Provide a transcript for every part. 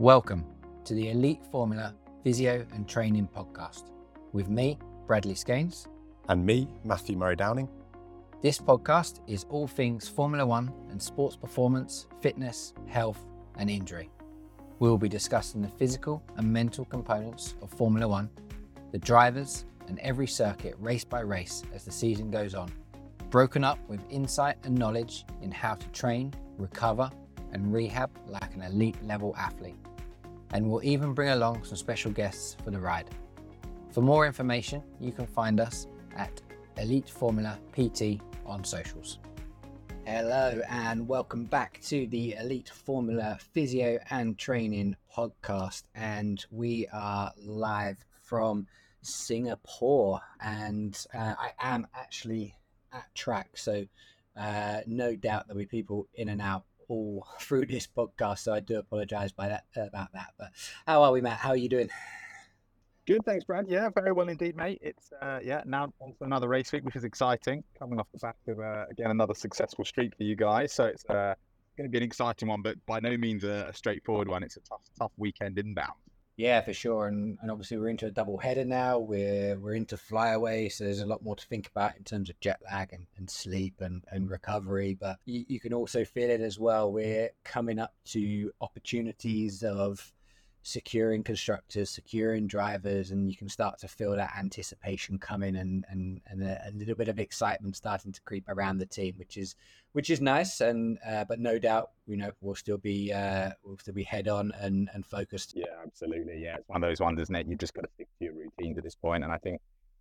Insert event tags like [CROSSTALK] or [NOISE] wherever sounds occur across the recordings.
Welcome to the Elite Formula Physio and Training Podcast with me, Bradley Scanes. And me, Matthew Murray Downing. This podcast is all things Formula One and sports performance, fitness, health, and injury. We will be discussing the physical and mental components of Formula One, the drivers, and every circuit race by race as the season goes on, broken up with insight and knowledge in how to train, recover, and rehab like an elite level athlete. And we'll even bring along some special guests for the ride. For more information, you can find us at Elite Formula PT on socials. Hello, and welcome back to the Elite Formula Physio and Training podcast. And we are live from Singapore, and uh, I am actually at track, so uh, no doubt there'll be people in and out all [LAUGHS] through this podcast. So I do apologise by that about that. But how are we, Matt? How are you doing? Good, thanks, Brad. Yeah, very well indeed, mate. It's uh, yeah now to another race week, which is exciting. Coming off the back of uh, again another successful streak for you guys, so it's uh, going to be an exciting one, but by no means a, a straightforward one. It's a tough, tough weekend inbound. Yeah, for sure. And, and obviously we're into a double header now. We're we're into flyaway, so there's a lot more to think about in terms of jet lag and, and sleep and, and recovery. But you, you can also feel it as well. We're coming up to opportunities of securing constructors, securing drivers, and you can start to feel that anticipation coming and and, and a, a little bit of excitement starting to creep around the team, which is which is nice. And uh, but no doubt, you know, we'll still be uh, we'll still be head on and and focused. Yeah, absolutely. Yeah, it's one of those ones, isn't it? You've just got to stick to your routine to this point, and I think.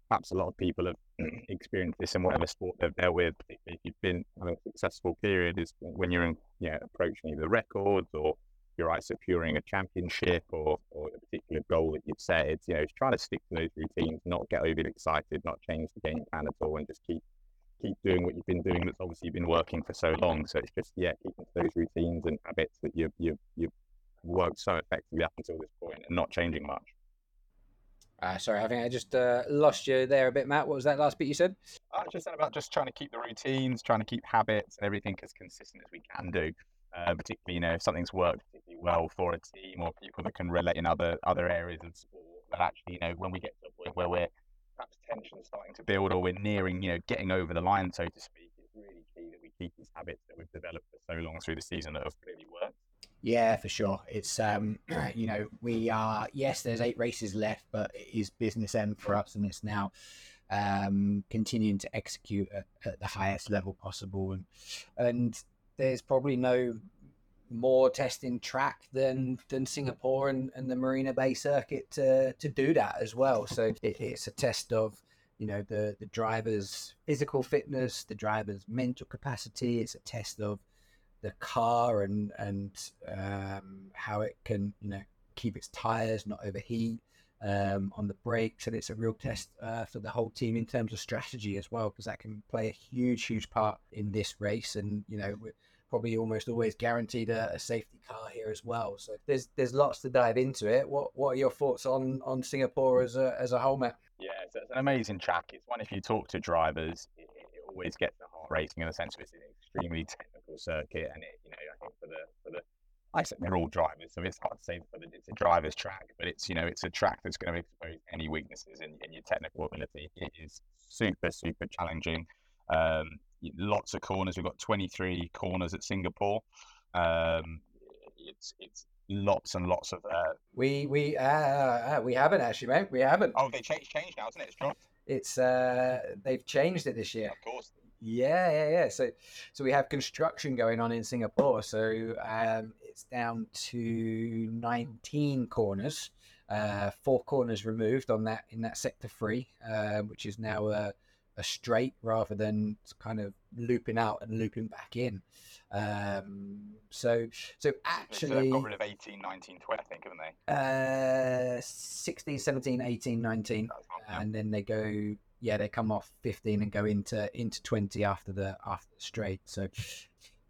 Perhaps a lot of people have [CLEARS THROAT] experienced this in whatever sport they've dealt with. If you've been having a successful period, is when you're in, yeah, approaching either records or you're right securing a championship or, or a particular goal that you've set. It's, you know, it's trying to stick to those routines, not get overly excited, not change the game plan at all, and just keep keep doing what you've been doing that's obviously been working for so long. So it's just yeah, keeping those routines and habits that you've you've you've worked so effectively up until this point and not changing much. Uh, sorry, I think I just uh, lost you there a bit, Matt. What was that last bit you said? I just said about just trying to keep the routines, trying to keep habits and everything as consistent as we can do. Uh, particularly, you know, if something's worked particularly well for a team or people that can relate in other other areas of sport. But actually, you know, when we get to a point where we're perhaps tension starting to build or we're nearing, you know, getting over the line, so to speak, it's really key that we keep these habits that we've developed for so long through the season that have clearly worked. Yeah, for sure. It's um, [CLEARS THROAT] you know, we are yes, there's eight races left, but it is business end for us, and it's now um, continuing to execute at, at the highest level possible, and and there's probably no more testing track than than Singapore and, and the Marina Bay circuit to to do that as well. So it, it's a test of you know the the driver's physical fitness, the driver's mental capacity. It's a test of the car and and um, how it can you know keep its tires not overheat um, on the brakes, and it's a real test uh, for the whole team in terms of strategy as well, because that can play a huge, huge part in this race. And you know, probably almost always guaranteed a, a, safety car here as well. So there's there's lots to dive into it. What what are your thoughts on on Singapore as a as a whole, Matt? Yeah, it's, it's an amazing track. It's one if you talk to drivers, it, it always gets the heart racing in the sense of it's an extremely technical circuit, and it you know I think for the for the I said they're all drivers, so it's hard to say that it's a driver's track, but it's you know it's a track that's going to expose any weaknesses in, in your technical ability. It is super super challenging. Um, lots of corners. We've got 23 corners at Singapore. Um, it's it's lots and lots of. Uh... We we uh, uh, we haven't actually, mate. We haven't. Oh, they changed changed now, isn't it? It's dropped. It's uh, they've changed it this year. Of course. Yeah, yeah, yeah. So, so we have construction going on in Singapore. So um, it's down to 19 corners, uh, four corners removed on that in that sector three, uh, which is now a, a straight rather than kind of looping out and looping back in. Um, so, so actually, got rid of 18, 19, 20, I think, haven't they? Uh, 16, 17, 18, 19, and then they go yeah, they come off 15 and go into into 20 after the after the straight. So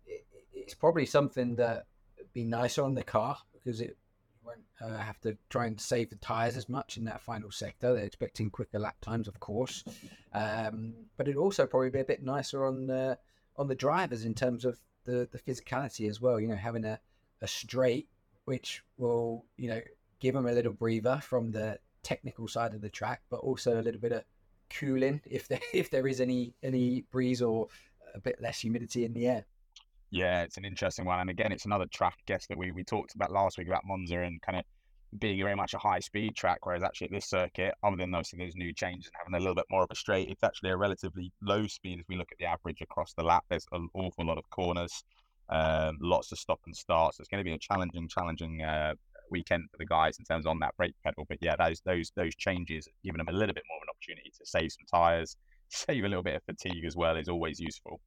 it, it's probably something that be nicer on the car because it won't uh, have to try and save the tires as much in that final sector. They're expecting quicker lap times, of course, um, but it also probably be a bit nicer on the on the drivers in terms of the the physicality as well. You know, having a a straight which will, you know, give them a little breather from the technical side of the track, but also a little bit of cooling if there [LAUGHS] if there is any any breeze or a bit less humidity in the air. Yeah, it's an interesting one, and again, it's another track, I guess, that we we talked about last week about Monza and kind of being very much a high speed track, whereas actually at this circuit, other than obviously those new changes and having a little bit more of a straight, it's actually a relatively low speed as we look at the average across the lap. There's an awful lot of corners, um, lots of stop and starts. So it's going to be a challenging, challenging uh, weekend for the guys in terms on that brake pedal. But yeah, those those those changes, giving them a little bit more of an opportunity to save some tires, [LAUGHS] save a little bit of fatigue as well, is always useful.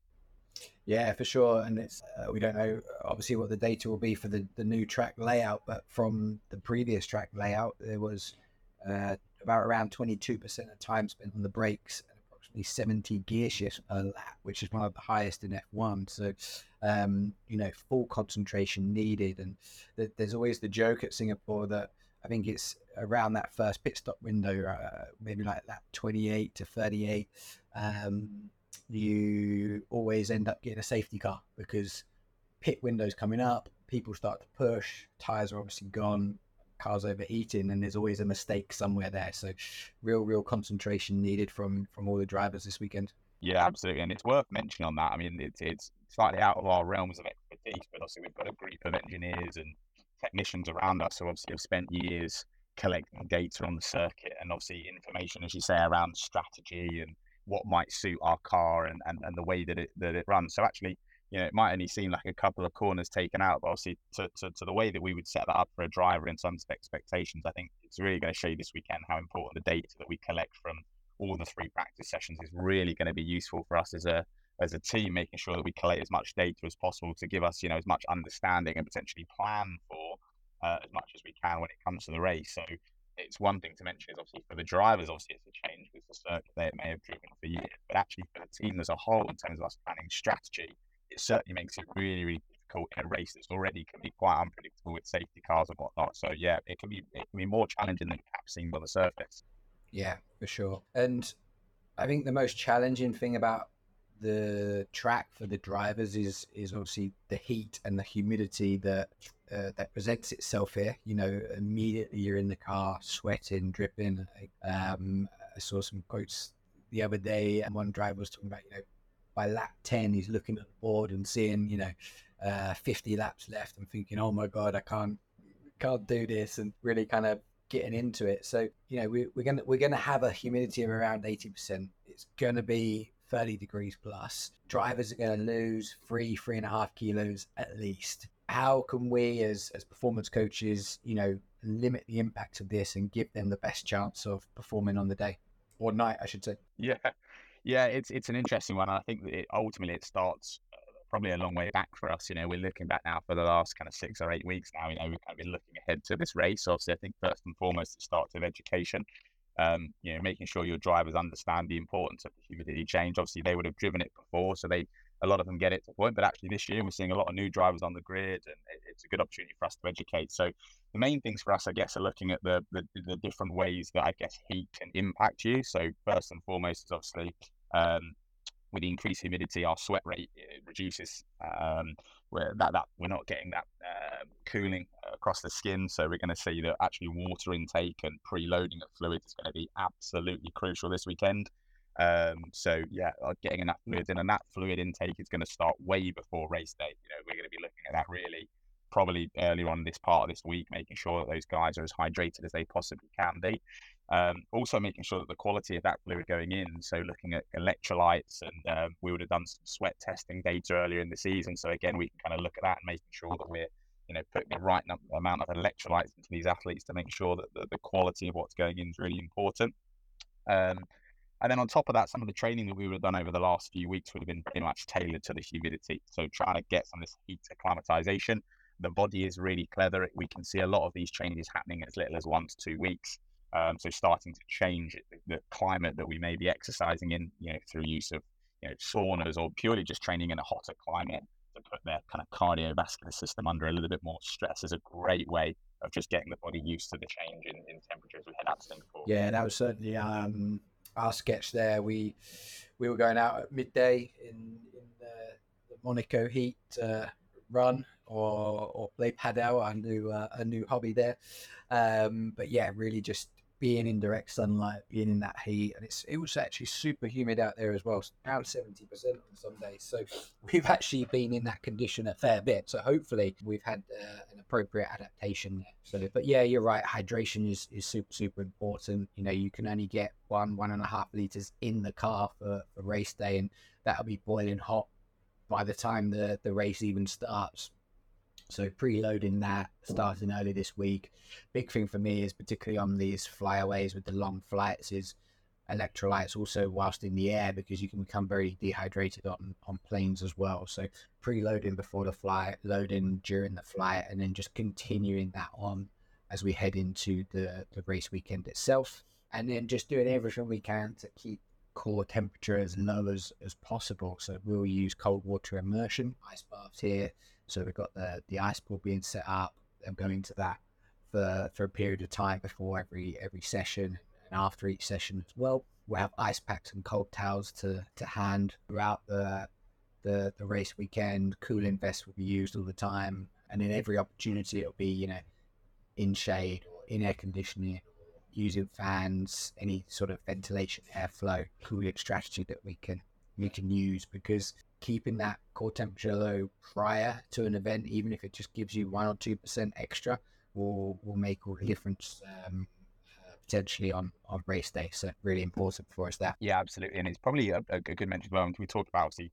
Yeah, for sure. And it's uh, we don't know obviously what the data will be for the, the new track layout, but from the previous track layout, there was uh, about around 22% of time spent on the brakes and approximately 70 gear shifts per lap, which is one of the highest in F1. So, um, you know, full concentration needed. And th- there's always the joke at Singapore that I think it's around that first pit stop window, uh, maybe like that 28 to 38. Um, you always end up getting a safety car because pit windows coming up, people start to push, tires are obviously gone, cars overheating, and there's always a mistake somewhere there. So, real, real concentration needed from from all the drivers this weekend. Yeah, absolutely, and it's worth mentioning on that. I mean, it's it's slightly out of our realms of expertise, but obviously we've got a group of engineers and technicians around us who obviously have spent years collecting data on the circuit and obviously information, as you say, around strategy and what might suit our car and, and, and the way that it that it runs. So actually, you know, it might only seem like a couple of corners taken out, but obviously to, to, to the way that we would set that up for a driver in terms of expectations, I think it's really going to show you this weekend how important the data that we collect from all the three practice sessions is really going to be useful for us as a as a team, making sure that we collect as much data as possible to give us, you know, as much understanding and potentially plan for uh, as much as we can when it comes to the race. So it's one thing to mention is obviously for the drivers, obviously it's a change because the circuit they may have driven for years, but actually for the team as a whole, in terms of us planning strategy, it certainly makes it really, really difficult in a race that's already can be quite unpredictable with safety cars and whatnot. So yeah, it can be it can be more challenging than perhaps seen on the surface. Yeah, for sure. And I think the most challenging thing about the track for the drivers is is obviously the heat and the humidity that uh, that presents itself here. You know, immediately you're in the car, sweating, dripping. Um, I saw some quotes the other day, and one driver was talking about, you know, by lap 10, he's looking at the board and seeing, you know, uh, 50 laps left and thinking, oh my God, I can't, can't do this, and really kind of getting into it. So, you know, we, we're gonna we're gonna have a humidity of around 80%. It's gonna be 30 degrees plus. Drivers are going to lose three, three and a half kilos at least how can we as as performance coaches you know limit the impact of this and give them the best chance of performing on the day or night i should say yeah yeah it's it's an interesting one i think it, ultimately it starts uh, probably a long way back for us you know we're looking back now for the last kind of six or eight weeks now you know we've kind of been looking ahead to this race obviously i think first and foremost it starts with education um, you know, making sure your drivers understand the importance of the humidity change. Obviously, they would have driven it before, so they a lot of them get it to point. But actually, this year we're seeing a lot of new drivers on the grid, and it's a good opportunity for us to educate. So the main things for us, I guess, are looking at the the, the different ways that I guess heat can impact you. So first and foremost is obviously um, with the increased humidity, our sweat rate reduces. Um, that, that we're not getting that uh, cooling across the skin, so we're going to see that actually water intake and preloading of fluids is going to be absolutely crucial this weekend. Um, so yeah, getting enough fluids in, and that fluid intake is going to start way before race day. You know, we're going to be looking at that really probably earlier on this part of this week, making sure that those guys are as hydrated as they possibly can be. Um, also making sure that the quality of that fluid going in, so looking at electrolytes, and um, we would have done some sweat testing data earlier in the season. So again, we can kind of look at that and making sure that we're you know putting the right amount of electrolytes into these athletes to make sure that the, the quality of what's going in is really important. Um, and then on top of that, some of the training that we would have done over the last few weeks would have been pretty much tailored to the humidity. So trying to get some of this heat acclimatization. The body is really clever. We can see a lot of these changes happening as little as one to two weeks. Um, so starting to change the climate that we may be exercising in, you know, through use of you know saunas or purely just training in a hotter climate to put their kind of cardiovascular system under a little bit more stress is a great way of just getting the body used to the change in, in temperatures we head out to Singapore. Yeah, that was certainly um, our sketch there. We we were going out at midday in, in the, the Monaco heat, uh, run or or play padel, a new uh, a new hobby there. Um, but yeah, really just being in direct sunlight, being in that heat, and it's it was actually super humid out there as well, around seventy percent on some days. So [LAUGHS] we've actually been in that condition a fair bit. So hopefully we've had uh, an appropriate adaptation there. So, but yeah, you're right. Hydration is is super super important. You know, you can only get one one and a half liters in the car for, for race day, and that'll be boiling hot by the time the the race even starts. So preloading that starting early this week. Big thing for me is particularly on these flyaways with the long flights is electrolytes also whilst in the air because you can become very dehydrated on on planes as well. So preloading before the flight, loading during the flight, and then just continuing that on as we head into the, the race weekend itself. And then just doing everything we can to keep core temperature as low as, as possible. So we'll use cold water immersion, ice baths here, so we've got the the ice pool being set up and going to that for for a period of time before every every session and after each session as well. We'll have ice packs and cold towels to to hand throughout the the the race weekend. Cooling vests will be used all the time, and in every opportunity it'll be you know in shade or in air conditioning using fans, any sort of ventilation, airflow, cooling strategy that we can we can use because keeping that core temperature low prior to an event, even if it just gives you one or two percent extra, will will make all the difference um, uh, potentially on on race day. So really important for us there. Yeah, absolutely, and it's probably a, a good mention as well. And we talked about obviously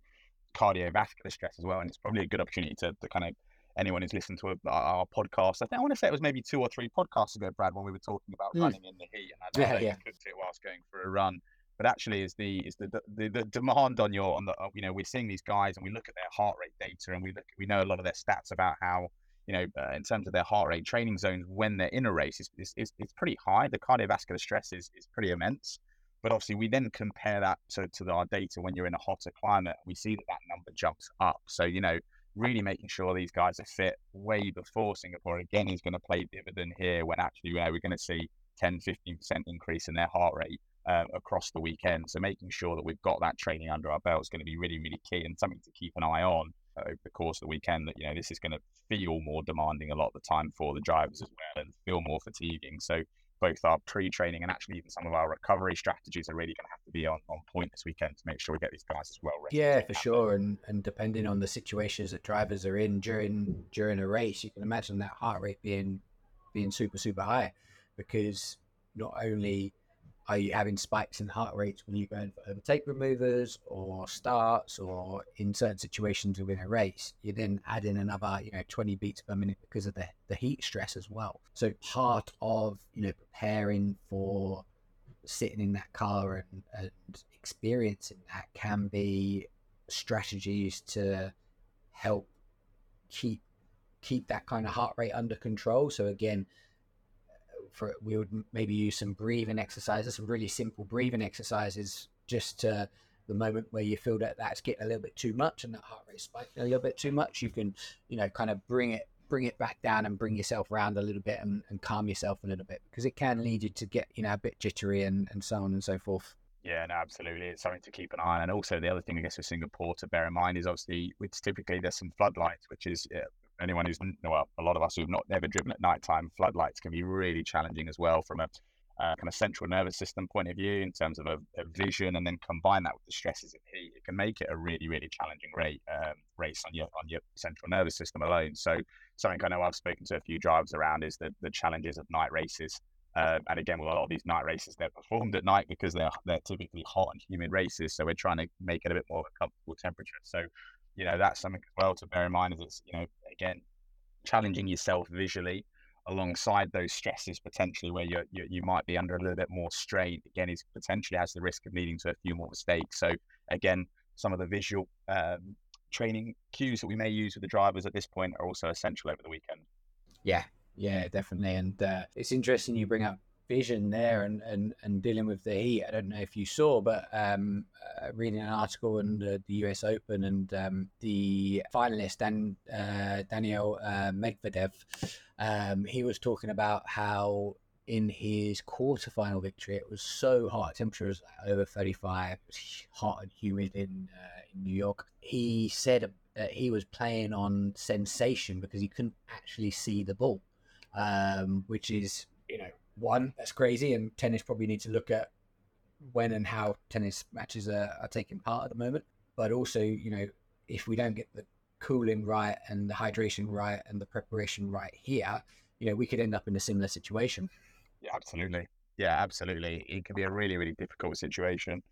cardiovascular stress as well, and it's probably a good opportunity to, to kind of anyone who's listened to a, our podcast. I think I want to say it was maybe two or three podcasts ago, Brad, when we were talking about mm. running in the heat, and I yeah, yeah. cooked it whilst going for a run but actually is the is the, the the demand on your on the you know we're seeing these guys and we look at their heart rate data and we look we know a lot of their stats about how you know uh, in terms of their heart rate training zones when they're in a race is is, is, is pretty high. The cardiovascular stress is, is pretty immense. But obviously we then compare that to, to our data when you're in a hotter climate we see that that number jumps up. So you know really making sure these guys are fit way before Singapore again is going to play dividend here when actually you we're going to see 10 15% increase in their heart rate uh, across the weekend. So making sure that we've got that training under our belt is going to be really, really key and something to keep an eye on over the course of the weekend. That you know this is going to feel more demanding a lot of the time for the drivers as well and feel more fatiguing. So both our pre-training and actually even some of our recovery strategies are really going to have to be on, on point this weekend to make sure we get these guys as well ready. Yeah, for sure. And and depending on the situations that drivers are in during during a race, you can imagine that heart rate being being super super high because not only are you having spikes in heart rates when you're going for overtake removers or starts or in certain situations within a race? You then add in another, you know, 20 beats per minute because of the, the heat stress as well. So part of, you know, preparing for sitting in that car and, and experiencing that can be strategies to help keep keep that kind of heart rate under control. So again, for we would maybe use some breathing exercises, some really simple breathing exercises, just to the moment where you feel that that's getting a little bit too much and that heart rate spiking a little bit too much, you can, you know, kind of bring it bring it back down and bring yourself around a little bit and, and calm yourself a little bit because it can lead you to get, you know, a bit jittery and, and so on and so forth. Yeah, no, absolutely. It's something to keep an eye on. And also the other thing I guess with Singapore to bear in mind is obviously it's typically there's some floodlights, which is anyone who's well, a lot of us who've not never driven at night time, floodlights can be really challenging as well from a uh, kind of central nervous system point of view in terms of a, a, vision, and then combine that with the stresses of heat, it can make it a really, really challenging rate, um, race on your on your central nervous system alone. So something I know I've spoken to a few drivers around is the the challenges of night races. Uh, and again, with a lot of these night races, they're performed at night because they're they're typically hot and humid races. So we're trying to make it a bit more of a comfortable temperature. So you know that's something as well to bear in mind. Is it's you know again challenging yourself visually alongside those stresses potentially where you you might be under a little bit more strain again is potentially has the risk of leading to a few more mistakes so again some of the visual um, training cues that we may use with the drivers at this point are also essential over the weekend yeah yeah definitely and uh, it's interesting you bring up vision there and, and, and dealing with the heat. I don't know if you saw, but um, uh, reading an article in the, the US Open and um, the finalist Dan, uh, Daniel uh, Medvedev, um, he was talking about how in his quarterfinal victory, it was so hot. Temperature was over 35. It was hot and humid in, uh, in New York. He said he was playing on sensation because he couldn't actually see the ball, um, which is you know one that's crazy, and tennis probably need to look at when and how tennis matches are, are taking part at the moment. But also, you know, if we don't get the cooling right and the hydration right and the preparation right here, you know, we could end up in a similar situation. Yeah, absolutely. Yeah, absolutely. It can be a really, really difficult situation.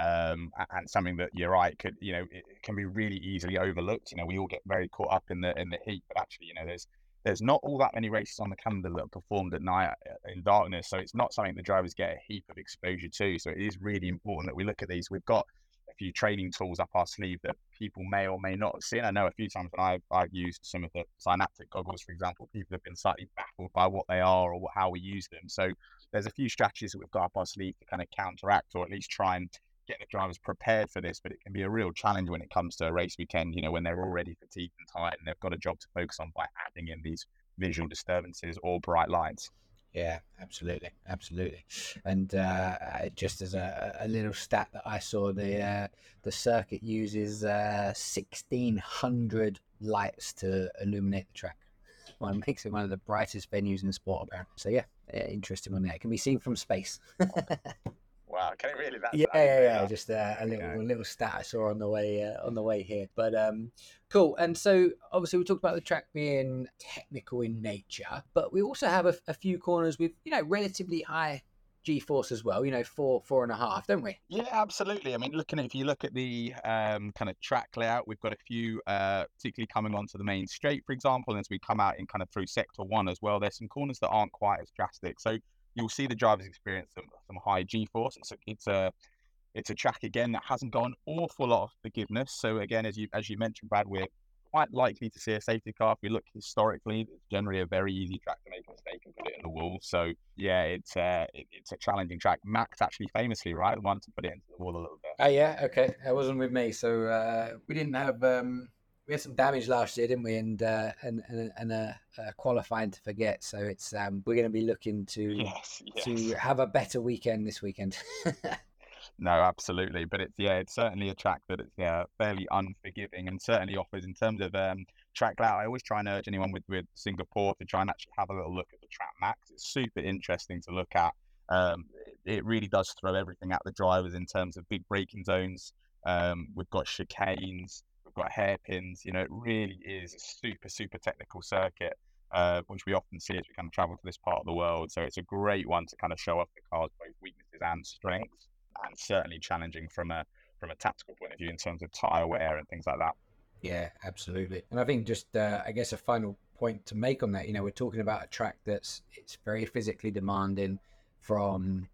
Um, and something that you're right could, you know, it can be really easily overlooked. You know, we all get very caught up in the in the heat, but actually, you know, there's there's not all that many races on the calendar that are performed at night uh, in darkness, so it's not something the drivers get a heap of exposure to. So it is really important that we look at these. We've got a few training tools up our sleeve that people may or may not have seen. I know a few times when I've, I've used some of the Senaptec goggles, for example, people have been slightly baffled by what they are or how we use them. So there's a few strategies that we've got up our sleeve to kind of counteract or at least try and get the drivers prepared for this. But it can be a real challenge when it comes to a race weekend, you know, when they're already fatigued and tired and they've got a job to focus on by adding in these visual disturbances or bright lights. Yeah, absolutely, absolutely. And uh, just as a, a, little stat that I saw, the uh, the circuit uses uh, sixteen hundred lights to illuminate the track. Well, it makes it one of the brightest venues in sport, apparently. So yeah, yeah interesting one there. It can be seen from space. [LAUGHS] Wow, can it really? That's yeah, yeah, yeah. Just uh, a little, little stat I saw on the way uh, on the way here. But um, cool. And so obviously we talked about the track being technical in nature, but we also have a, a few corners with you know relatively high G-force as well. You know, four, four and a half, don't we? Yeah, absolutely. I mean, looking at if you look at the um, kind of track layout, we've got a few, uh, particularly coming onto the main straight, for example, and as we come out in kind of through sector one as well, there's some corners that aren't quite as drastic. So you'll see the drivers experience some, some high G-force. It's a, it's a it's a track again that hasn't got an awful lot of forgiveness. So again, as you as you mentioned, Brad, we're quite likely to see a safety car. If we look historically, it's generally a very easy track to make a mistake and put it in the wall. So yeah, it's uh, it, it's a challenging track. Max actually famously, right, one to put it into the wall a little bit. Oh yeah, okay, that wasn't with me. So uh, we didn't have um, we had some damage last year, didn't we? And uh, and and, and a, a qualifying to forget. So it's um, we're going to be looking to yes, [LAUGHS] yes. to have a better weekend this weekend. [LAUGHS] no, absolutely. But it's yeah, it's certainly a track that it's yeah fairly unforgiving and certainly offers in terms of um, track layout. I always try and urge anyone with with Singapore to try and actually have a little look at the track max. It's super interesting to look at. Um, it, it really does throw everything at the drivers in terms of big braking zones. Um, we've got chicanes got hairpins. You know, it really is a super, super technical circuit, uh, which we often see as we kind of travel to this part of the world. So it's a great one to kind of show off the car's both weaknesses and strengths, and certainly challenging from a from a tactical point of view in terms of tire wear and things like that. Yeah, absolutely. And I think just uh, I guess a final point to make on that, you know, we're talking about a track that's it's very physically demanding from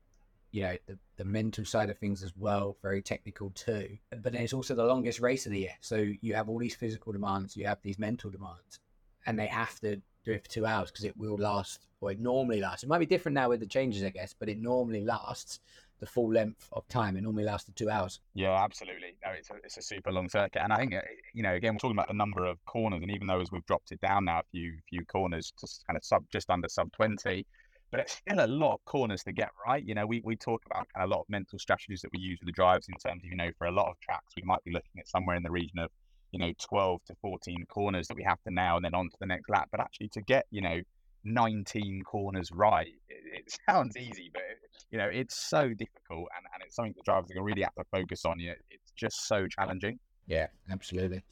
you know the, the mental side of things as well very technical too. But it's also the longest race of the year. So you have all these physical demands you have these mental demands and they have to do it for two hours because it will last or it normally lasts. It might be different now with the changes i guess but it normally lasts the full length of time. It normally lasts two hours. Yeah absolutely. No it's a, it's a super long circuit. And i think uh, you know again we're talking about the number of corners and even though as we've dropped it down now a few few corners just kind of sub just under sub 20 but it's still a lot of corners to get right. You know, we, we talk about kind of a lot of mental strategies that we use with the drives in terms of, you know, for a lot of tracks, we might be looking at somewhere in the region of, you know, 12 to 14 corners that we have to nail and then on to the next lap. But actually to get, you know, 19 corners right, it, it [LAUGHS] sounds easy, but, you know, it's so difficult and, and it's something the drivers are going to really have to focus on. You know, it's just so challenging. Yeah, absolutely.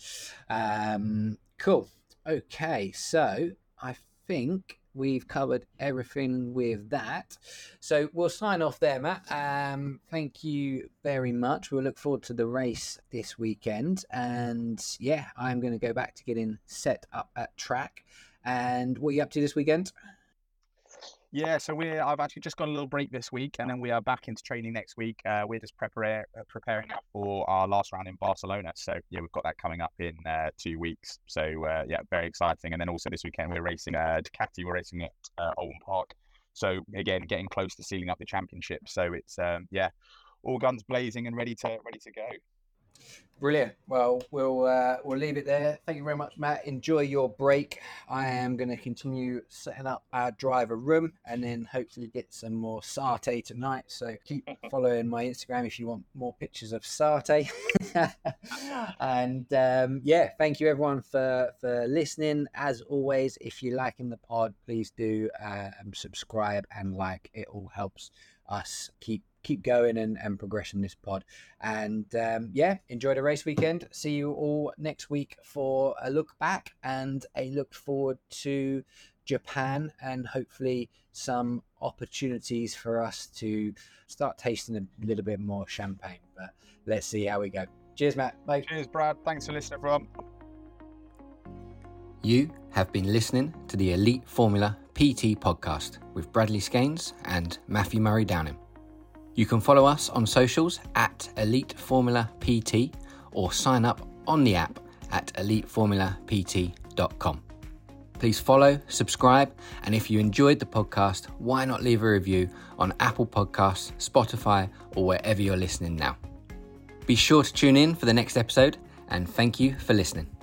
Um, cool. Okay. So I think we've covered everything with that. So we'll sign off there, Matt. Um, thank you very much. We'll look forward to the race this weekend. And yeah, I'm going to go back to getting set up at track. And what are you up to this weekend? Yeah, so we're I've actually just got a little break this week, and then we are back into training next week. Uh, we're just prepare, uh, preparing for our last round in Barcelona. So yeah, we've got that coming up in uh, two weeks. So uh, yeah, very exciting. And then also this weekend we're racing uh, Ducati. We're racing at uh, Oulton Park. So again, getting close to sealing up the championship. So it's um, yeah, all guns blazing and ready to ready to go. Brilliant. Well, we'll uh, we'll leave it there. Thank you very much, Matt. Enjoy your break. I am going to continue setting up our driver room and then hopefully get some more satay tonight. So keep [LAUGHS] following my Instagram if you want more pictures of satay. [LAUGHS] and um, yeah, thank you everyone for for listening. As always, if you're liking the pod, please do um, subscribe and like. It all helps us keep keep going and, and progressing this pod. And um, yeah, enjoy the race weekend. See you all next week for a look back and a look forward to Japan and hopefully some opportunities for us to start tasting a little bit more champagne. But let's see how we go. Cheers, Matt. Bye. Cheers, Brad. Thanks for listening, everyone. You have been listening to the Elite Formula PT podcast with Bradley Scanes and Matthew Murray Downing. You can follow us on socials at Elite Formula PT or sign up on the app at eliteformulapt.com. Please follow, subscribe, and if you enjoyed the podcast, why not leave a review on Apple Podcasts, Spotify, or wherever you're listening now? Be sure to tune in for the next episode, and thank you for listening.